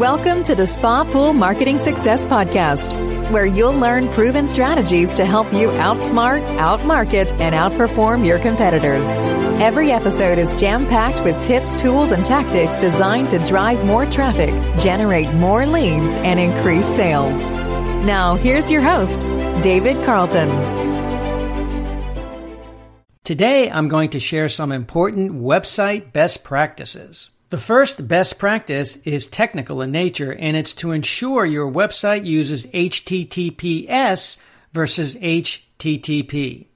Welcome to the Spa Pool Marketing Success Podcast, where you'll learn proven strategies to help you outsmart, outmarket, and outperform your competitors. Every episode is jam packed with tips, tools, and tactics designed to drive more traffic, generate more leads, and increase sales. Now, here's your host, David Carlton. Today, I'm going to share some important website best practices. The first best practice is technical in nature, and it's to ensure your website uses HTTPS versus HTTP.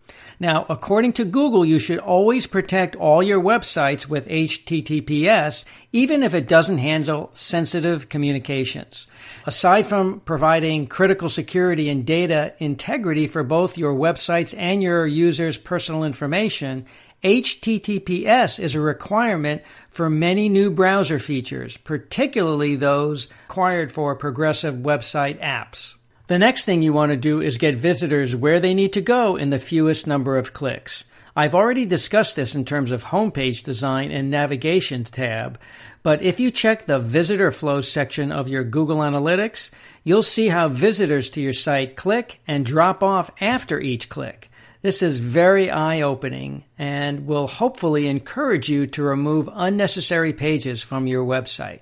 Now, according to Google, you should always protect all your websites with HTTPS, even if it doesn't handle sensitive communications. Aside from providing critical security and data integrity for both your websites and your users' personal information, HTTPS is a requirement for many new browser features, particularly those required for progressive website apps. The next thing you want to do is get visitors where they need to go in the fewest number of clicks. I've already discussed this in terms of homepage design and navigation tab, but if you check the visitor flows section of your Google Analytics, you'll see how visitors to your site click and drop off after each click. This is very eye opening and will hopefully encourage you to remove unnecessary pages from your website.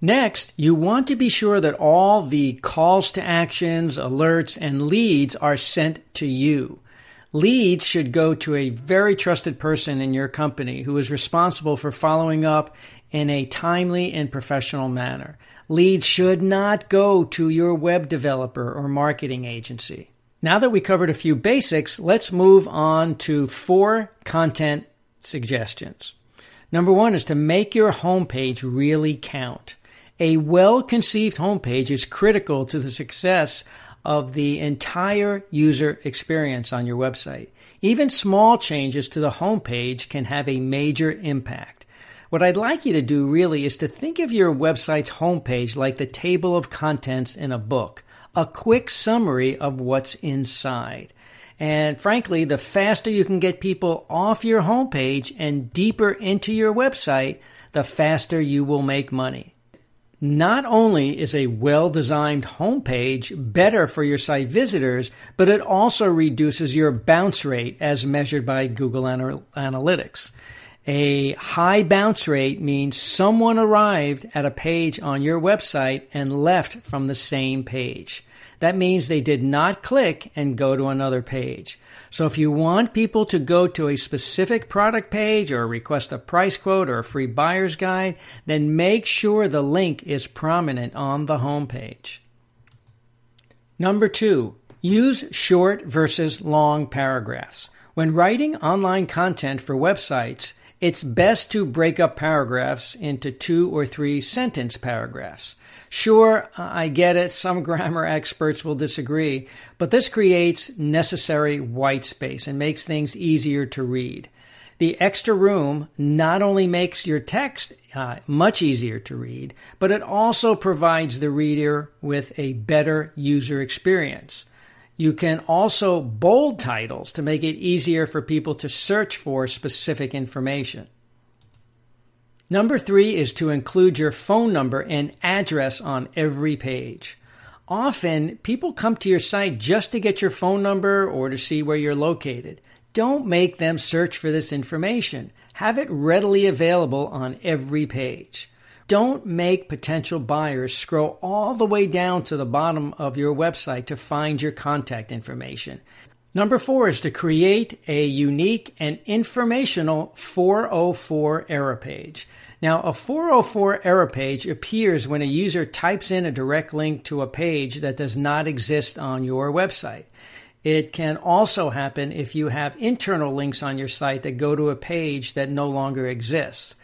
Next, you want to be sure that all the calls to actions, alerts, and leads are sent to you. Leads should go to a very trusted person in your company who is responsible for following up in a timely and professional manner. Leads should not go to your web developer or marketing agency. Now that we covered a few basics, let's move on to four content suggestions. Number one is to make your homepage really count. A well conceived homepage is critical to the success of the entire user experience on your website. Even small changes to the homepage can have a major impact. What I'd like you to do really is to think of your website's homepage like the table of contents in a book a quick summary of what's inside. And frankly, the faster you can get people off your homepage and deeper into your website, the faster you will make money. Not only is a well designed homepage better for your site visitors, but it also reduces your bounce rate as measured by Google Analytics. A high bounce rate means someone arrived at a page on your website and left from the same page. That means they did not click and go to another page. So if you want people to go to a specific product page or request a price quote or a free buyer's guide, then make sure the link is prominent on the homepage. Number two, use short versus long paragraphs. When writing online content for websites, it's best to break up paragraphs into two or three sentence paragraphs. Sure, I get it. Some grammar experts will disagree, but this creates necessary white space and makes things easier to read. The extra room not only makes your text uh, much easier to read, but it also provides the reader with a better user experience. You can also bold titles to make it easier for people to search for specific information. Number three is to include your phone number and address on every page. Often, people come to your site just to get your phone number or to see where you're located. Don't make them search for this information. Have it readily available on every page. Don't make potential buyers scroll all the way down to the bottom of your website to find your contact information. Number four is to create a unique and informational 404 error page. Now, a 404 error page appears when a user types in a direct link to a page that does not exist on your website. It can also happen if you have internal links on your site that go to a page that no longer exists.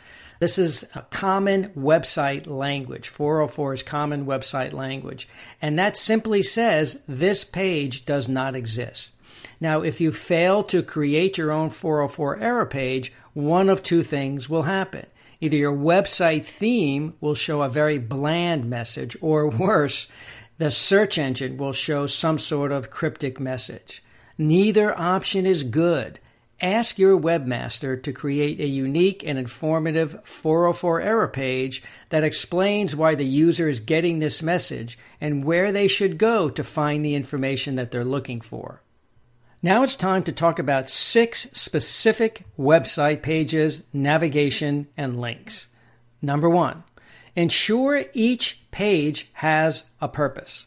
This is a common website language. 404 is common website language. And that simply says this page does not exist. Now, if you fail to create your own 404 error page, one of two things will happen. Either your website theme will show a very bland message, or worse, the search engine will show some sort of cryptic message. Neither option is good. Ask your webmaster to create a unique and informative 404 error page that explains why the user is getting this message and where they should go to find the information that they're looking for. Now it's time to talk about six specific website pages, navigation, and links. Number one, ensure each page has a purpose.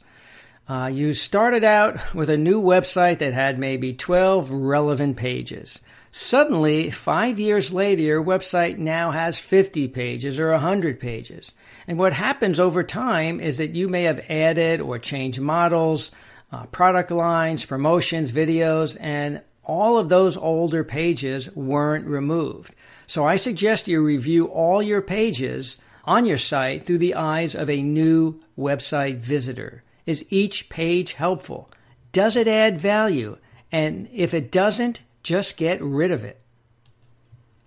Uh, you started out with a new website that had maybe 12 relevant pages. Suddenly, five years later, your website now has 50 pages or 100 pages. And what happens over time is that you may have added or changed models, uh, product lines, promotions, videos, and all of those older pages weren't removed. So I suggest you review all your pages on your site through the eyes of a new website visitor. Is each page helpful? Does it add value? And if it doesn't, just get rid of it.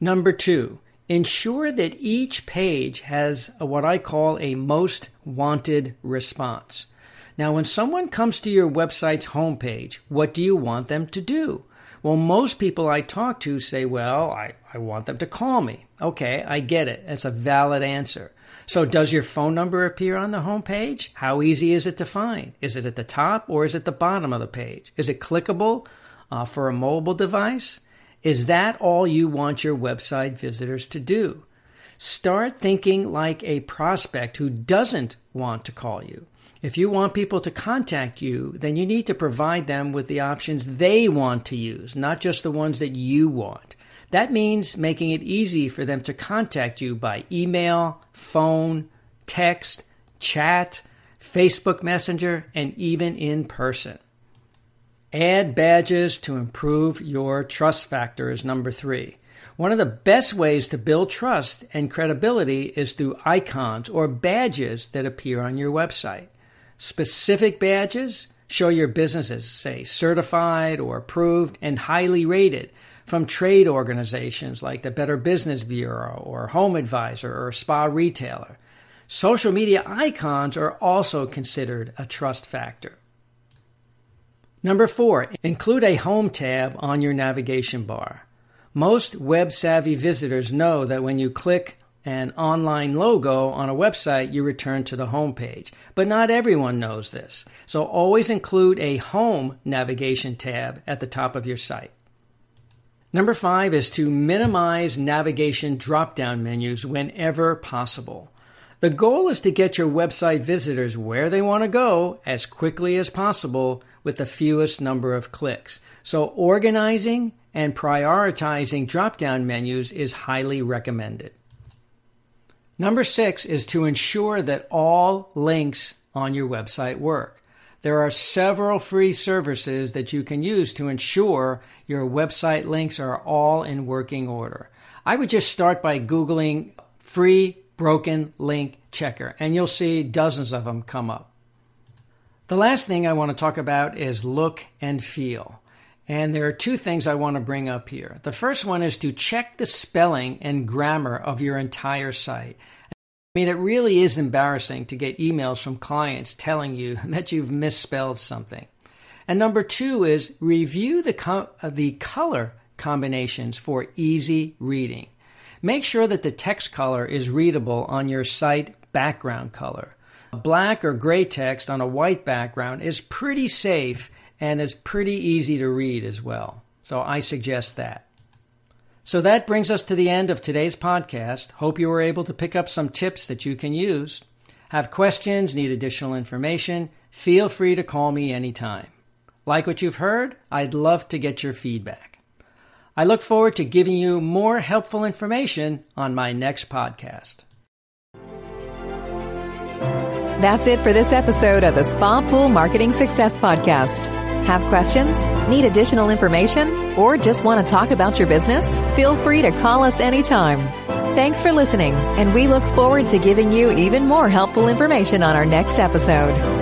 Number two, ensure that each page has a, what I call a most wanted response. Now, when someone comes to your website's homepage, what do you want them to do? Well, most people I talk to say, well, I, I want them to call me. Okay, I get it. That's a valid answer. So does your phone number appear on the home page? How easy is it to find? Is it at the top or is it the bottom of the page? Is it clickable uh, for a mobile device? Is that all you want your website visitors to do? Start thinking like a prospect who doesn't want to call you. If you want people to contact you, then you need to provide them with the options they want to use, not just the ones that you want. That means making it easy for them to contact you by email, phone, text, chat, Facebook Messenger, and even in person. Add badges to improve your trust factor is number three. One of the best ways to build trust and credibility is through icons or badges that appear on your website. Specific badges show your business as, say, certified or approved and highly rated from trade organizations like the Better Business Bureau or Home Advisor or Spa Retailer. Social media icons are also considered a trust factor. Number four, include a home tab on your navigation bar. Most web savvy visitors know that when you click an online logo on a website, you return to the home page. But not everyone knows this. So always include a home navigation tab at the top of your site. Number five is to minimize navigation drop down menus whenever possible. The goal is to get your website visitors where they want to go as quickly as possible with the fewest number of clicks. So, organizing and prioritizing drop down menus is highly recommended. Number six is to ensure that all links on your website work. There are several free services that you can use to ensure your website links are all in working order. I would just start by Googling free broken link checker, and you'll see dozens of them come up. The last thing I want to talk about is look and feel. And there are two things I want to bring up here. The first one is to check the spelling and grammar of your entire site. I mean, it really is embarrassing to get emails from clients telling you that you've misspelled something. And number two is review the, the color combinations for easy reading. Make sure that the text color is readable on your site background color. Black or gray text on a white background is pretty safe and is pretty easy to read as well. So I suggest that. So that brings us to the end of today's podcast. Hope you were able to pick up some tips that you can use. Have questions, need additional information, feel free to call me anytime. Like what you've heard? I'd love to get your feedback. I look forward to giving you more helpful information on my next podcast. That's it for this episode of the Spa Pool Marketing Success Podcast. Have questions? Need additional information? Or just want to talk about your business? Feel free to call us anytime. Thanks for listening, and we look forward to giving you even more helpful information on our next episode.